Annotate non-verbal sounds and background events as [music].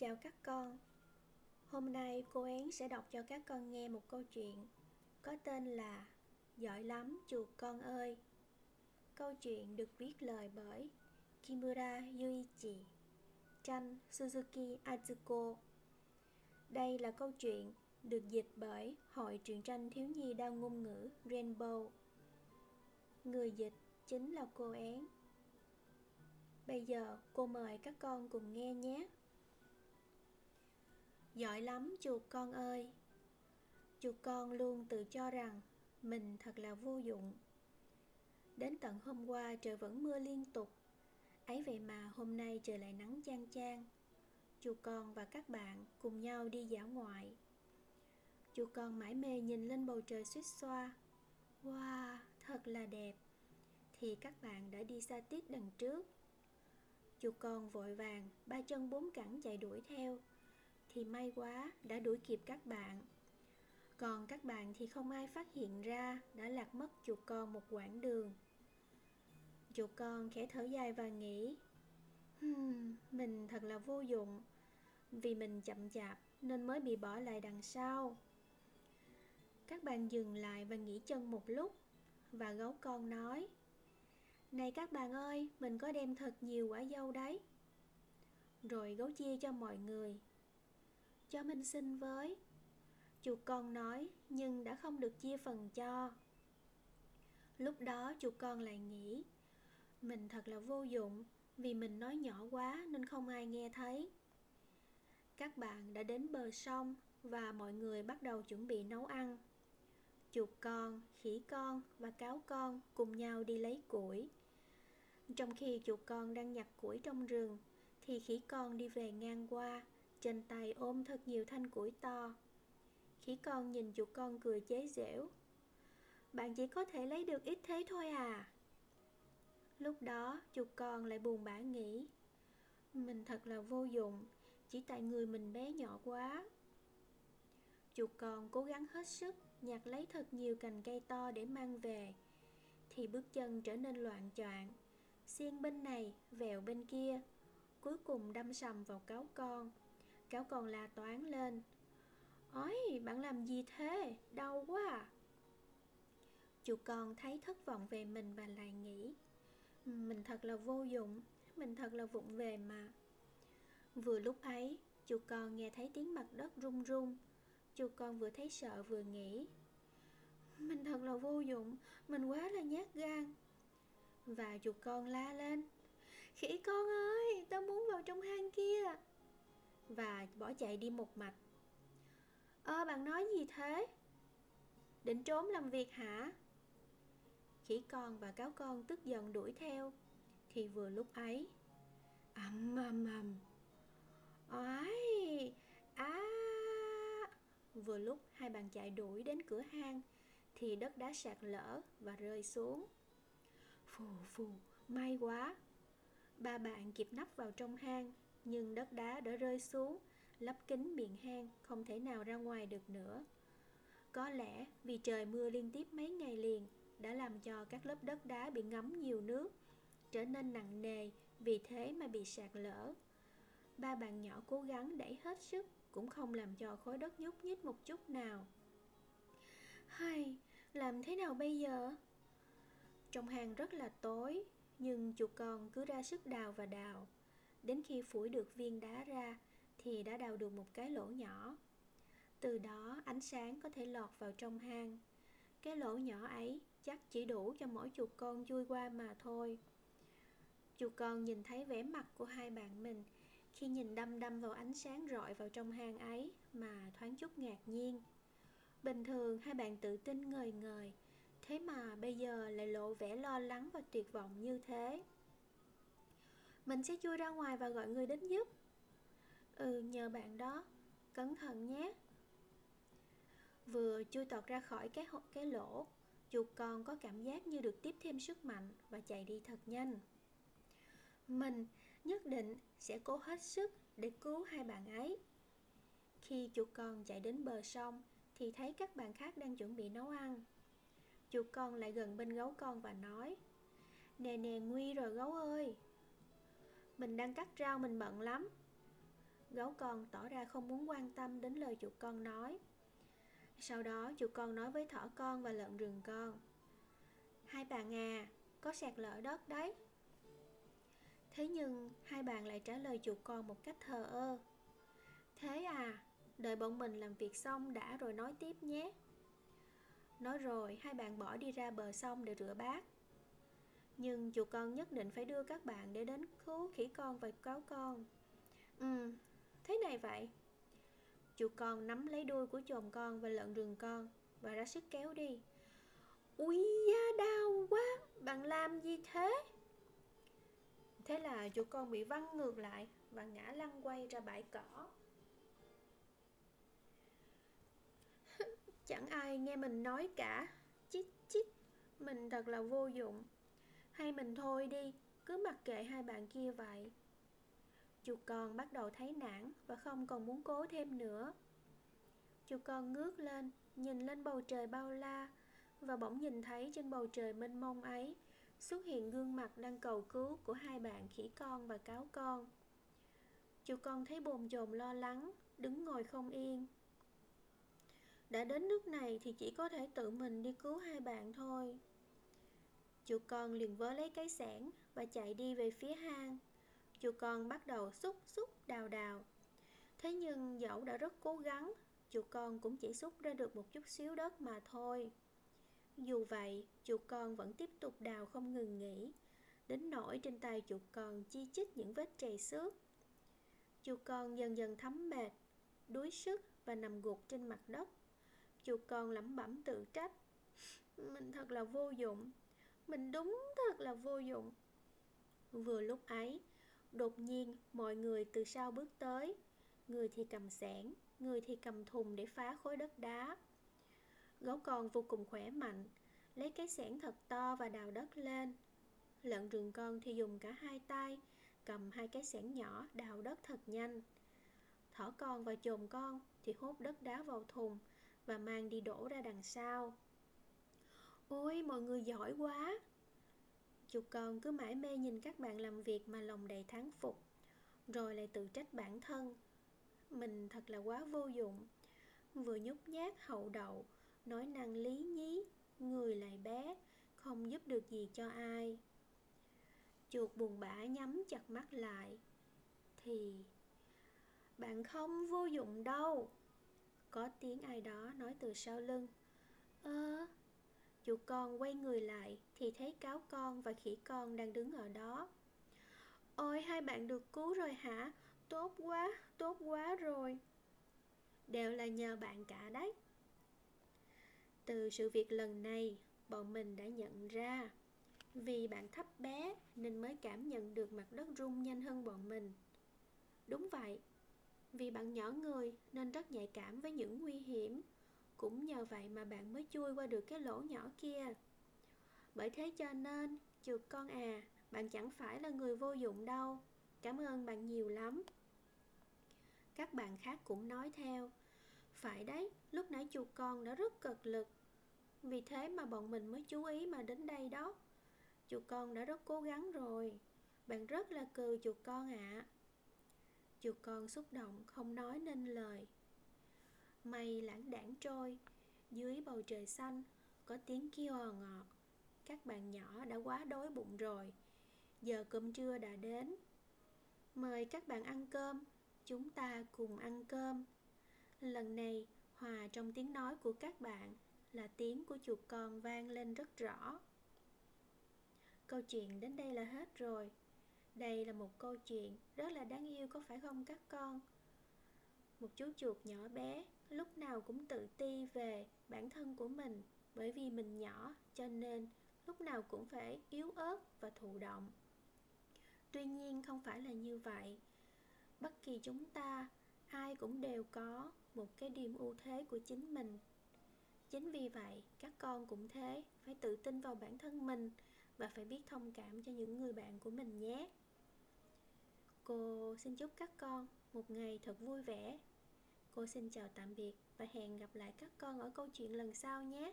Chào các con. Hôm nay cô én sẽ đọc cho các con nghe một câu chuyện Có tên là Giỏi lắm chuột con ơi. Câu chuyện được viết lời bởi Kimura Yuichi Tranh Suzuki Azuko. Đây là câu chuyện được dịch bởi Hội truyện tranh thiếu nhi đa ngôn ngữ Rainbow. Người dịch chính là cô én Bây giờ cô mời các con cùng nghe nhé. Giỏi lắm chuột con ơi. Chuột con luôn tự cho rằng Mình thật là vô dụng. Đến tận hôm qua trời vẫn mưa liên tục. Ấy vậy mà hôm nay trời lại nắng chang chang. Chuột con và các bạn cùng nhau đi dã ngoại. Chuột con mãi mê nhìn lên bầu trời suýt xoa. Wow, thật là đẹp. Thì các bạn đã đi xa tít đằng trước. Chuột con vội vàng, ba chân bốn cẳng chạy đuổi theo thì may quá đã đuổi kịp các bạn. Còn các bạn thì không ai phát hiện ra đã lạc mất chuột con một quãng đường. Chuột con khẽ thở dài và nghĩ hmm, mình thật là vô dụng. Vì mình chậm chạp nên mới bị bỏ lại đằng sau. Các bạn dừng lại và nghỉ chân một lúc và gấu con nói này các bạn ơi mình có đem thật nhiều quả dâu đấy. Rồi gấu chia cho mọi người cho minh xin với. Chuột con nói, nhưng đã không được chia phần cho. Lúc đó chuột con lại nghĩ, mình thật là vô dụng, vì mình nói nhỏ quá nên không ai nghe thấy. Các bạn đã đến bờ sông và mọi người bắt đầu chuẩn bị nấu ăn. Chuột con, khỉ con và cáo con cùng nhau đi lấy củi. Trong khi chuột con đang nhặt củi trong rừng, thì khỉ con đi về ngang qua trên tay ôm thật nhiều thanh củi to. Khỉ con nhìn chuột con cười chế giễu, bạn chỉ có thể lấy được ít thế thôi à. Lúc đó chuột con lại buồn bã nghĩ, mình thật là vô dụng, chỉ tại người mình bé nhỏ quá. Chuột con cố gắng hết sức nhặt lấy thật nhiều cành cây to để mang về, thì bước chân trở nên loạn choạng. Xiên bên này, vèo bên kia, cuối cùng đâm sầm vào cáo con. Cáo còn la toán lên. Ôi, bạn làm gì thế? Đau quá à. Chú con thấy thất vọng về mình và lại nghĩ Mình thật là vô dụng Mình thật là vụng về mà. Vừa lúc ấy Chú con nghe thấy tiếng mặt đất rung rung Chú con vừa thấy sợ vừa nghĩ Mình thật là vô dụng Mình quá là nhát gan. Và chú con la lên Khỉ con ơi Tao muốn vào trong hang kia và bỏ chạy đi một mạch. Ơ, bạn nói gì thế? Định trốn làm việc hả? Khỉ con và cáo con tức giận đuổi theo, thì vừa lúc ấy, ầm ầm ầm. Ái á, vừa lúc hai bạn chạy đuổi đến cửa hang, thì đất đá sạt lở và rơi xuống. Phù phù, may quá. Ba bạn kịp nắp vào trong hang nhưng đất đá đã rơi xuống, lấp kín miệng hang, không thể nào ra ngoài được nữa. Có lẽ vì trời mưa liên tiếp mấy ngày liền đã làm cho các lớp đất đá bị ngấm nhiều nước, trở nên nặng nề vì thế mà bị sạt lở. Ba bạn nhỏ cố gắng đẩy hết sức, cũng không làm cho khối đất nhúc nhích một chút nào. Hay, làm thế nào bây giờ? Trong hang rất là tối, nhưng chuột con cứ ra sức đào và đào. Đến khi phủi được viên đá ra thì đã đào được một cái lỗ nhỏ. Từ đó ánh sáng có thể lọt vào trong hang. Cái lỗ nhỏ ấy chắc chỉ đủ cho mỗi chuột con chui qua mà thôi. Chuột con nhìn thấy vẻ mặt của hai bạn mình khi nhìn đăm đăm vào ánh sáng rọi vào trong hang ấy mà thoáng chút ngạc nhiên. Bình thường hai bạn tự tin ngời ngời, thế mà bây giờ lại lộ vẻ lo lắng và tuyệt vọng như thế. Mình sẽ chui ra ngoài và gọi người đến giúp. Ừ nhờ bạn đó. Cẩn thận nhé. Vừa chui tọt ra khỏi cái cái lỗ Chuột con có cảm giác như được tiếp thêm sức mạnh Và chạy đi thật nhanh. Mình nhất định sẽ cố hết sức để cứu hai bạn ấy. Khi chuột con chạy đến bờ sông, Thì thấy các bạn khác đang chuẩn bị nấu ăn. Chuột con lại gần bên gấu con và nói, Nè nè, nguy rồi gấu ơi mình đang cắt rau mình bận lắm. Gấu con tỏ ra không muốn quan tâm đến lời chuột con nói. Sau đó chuột con nói với thỏ con và lợn rừng con. Hai bạn à, có sạt lở đất đấy. Thế nhưng hai bạn lại trả lời chuột con một cách thờ ơ. Thế à, đợi bọn mình làm việc xong đã rồi nói tiếp nhé. Nói rồi hai bạn bỏ đi ra bờ sông để rửa bát. Nhưng chuột con nhất định phải đưa các bạn để đến cứu khỉ con và cáo con. Ừ, thế này vậy. Chuột con nắm lấy đuôi của chồn con và lợn rừng con Và ra sức kéo đi. Ui da đau quá Bạn làm gì thế? Thế là chuột con bị văng ngược lại Và ngã lăn quay ra bãi cỏ. [laughs] Chẳng ai nghe mình nói cả. Chít chít Mình thật là vô dụng. Hay mình thôi đi, Cứ mặc kệ hai bạn kia vậy. Chú con bắt đầu thấy nản Và không còn muốn cố thêm nữa. Chú con ngước lên, Nhìn lên bầu trời bao la Và bỗng nhìn thấy trên bầu trời mênh mông ấy Xuất hiện gương mặt đang cầu cứu Của hai bạn khỉ con và cáo con. Chú con thấy bồn chồn lo lắng, Đứng ngồi không yên. Đã đến nước này thì chỉ có thể tự mình đi cứu hai bạn thôi. Chuột con liền vớ lấy cái sẻn và chạy đi về phía hang. Chuột con bắt đầu xúc xúc đào đào. Thế nhưng dẫu đã rất cố gắng Chuột con cũng chỉ xúc ra được một chút xíu đất mà thôi. Dù vậy, chuột con vẫn tiếp tục đào không ngừng nghỉ Đến nỗi trên tay chuột con chi chít những vết trầy xước. Chuột con dần dần thấm mệt, đuối sức và nằm gục trên mặt đất. Chuột con lẩm bẩm tự trách Mình thật là vô dụng. Mình đúng thật là vô dụng. Vừa lúc ấy, Đột nhiên mọi người từ sau bước tới. Người thì cầm sẻn Người thì cầm thùng để phá khối đất đá. Gấu con vô cùng khỏe mạnh, Lấy cái sẻn thật to và đào đất lên. Lợn rừng con thì dùng cả hai tay, Cầm hai cái sẻn nhỏ đào đất thật nhanh. Thỏ con và chồn con thì hút đất đá vào thùng và mang đi đổ ra đằng sau. Ôi, mọi người giỏi quá! Chuột con cứ mãi mê nhìn các bạn làm việc mà lòng đầy thán phục, rồi lại tự trách bản thân. Mình thật là quá vô dụng, vừa nhút nhát hậu đậu, nói năng lý nhí, người lại bé, không giúp được gì cho ai. Chuột buồn bã nhắm chặt mắt lại, thì bạn không vô dụng đâu. Có tiếng ai đó nói từ sau lưng Ơ Chủ con quay người lại Thì thấy cáo con và khỉ con đang đứng ở đó. Ôi hai bạn được cứu rồi hả? Tốt quá, tốt quá rồi. Đều là nhờ bạn cả đấy. Từ sự việc lần này Bọn mình đã nhận ra. Vì bạn thấp bé Nên mới cảm nhận được mặt đất rung nhanh hơn bọn mình. Đúng vậy vì bạn nhỏ người nên rất nhạy cảm với những nguy hiểm. Cũng nhờ vậy mà bạn mới chui qua được cái lỗ nhỏ kia. Bởi thế cho nên, chuột con à, bạn chẳng phải là người vô dụng đâu. Cảm ơn bạn nhiều lắm. Các bạn khác cũng nói theo. Phải đấy, lúc nãy chuột con đã rất cực lực. Vì thế mà bọn mình mới chú ý mà đến đây đó. Chuột con đã rất cố gắng rồi. Bạn rất là cừ chuột con ạ. À. Chuột con xúc động không nói nên lời. Mây lãng đãng trôi. Dưới bầu trời xanh, Có tiếng kêu ò ngọt. Các bạn nhỏ đã quá đói bụng rồi. Giờ cơm trưa đã đến. Mời các bạn ăn cơm. Chúng ta cùng ăn cơm. Lần này, hòa trong tiếng nói của các bạn Là tiếng của chuột con vang lên rất rõ. Câu chuyện đến đây là hết rồi. Đây là một câu chuyện rất là đáng yêu, có phải không các con? Một chú chuột nhỏ bé lúc nào cũng tự ti về bản thân của mình bởi vì mình nhỏ cho nên lúc nào cũng phải yếu ớt và thụ động. Tuy nhiên không phải là như vậy. Bất kỳ chúng ta ai cũng đều có một cái điểm ưu thế của chính mình. Chính vì vậy, các con cũng thế, phải tự tin vào bản thân mình và phải biết thông cảm cho những người bạn của mình nhé. Cô xin chúc các con một ngày thật vui vẻ. Cô xin chào tạm biệt và hẹn gặp lại các con ở câu chuyện lần sau nhé.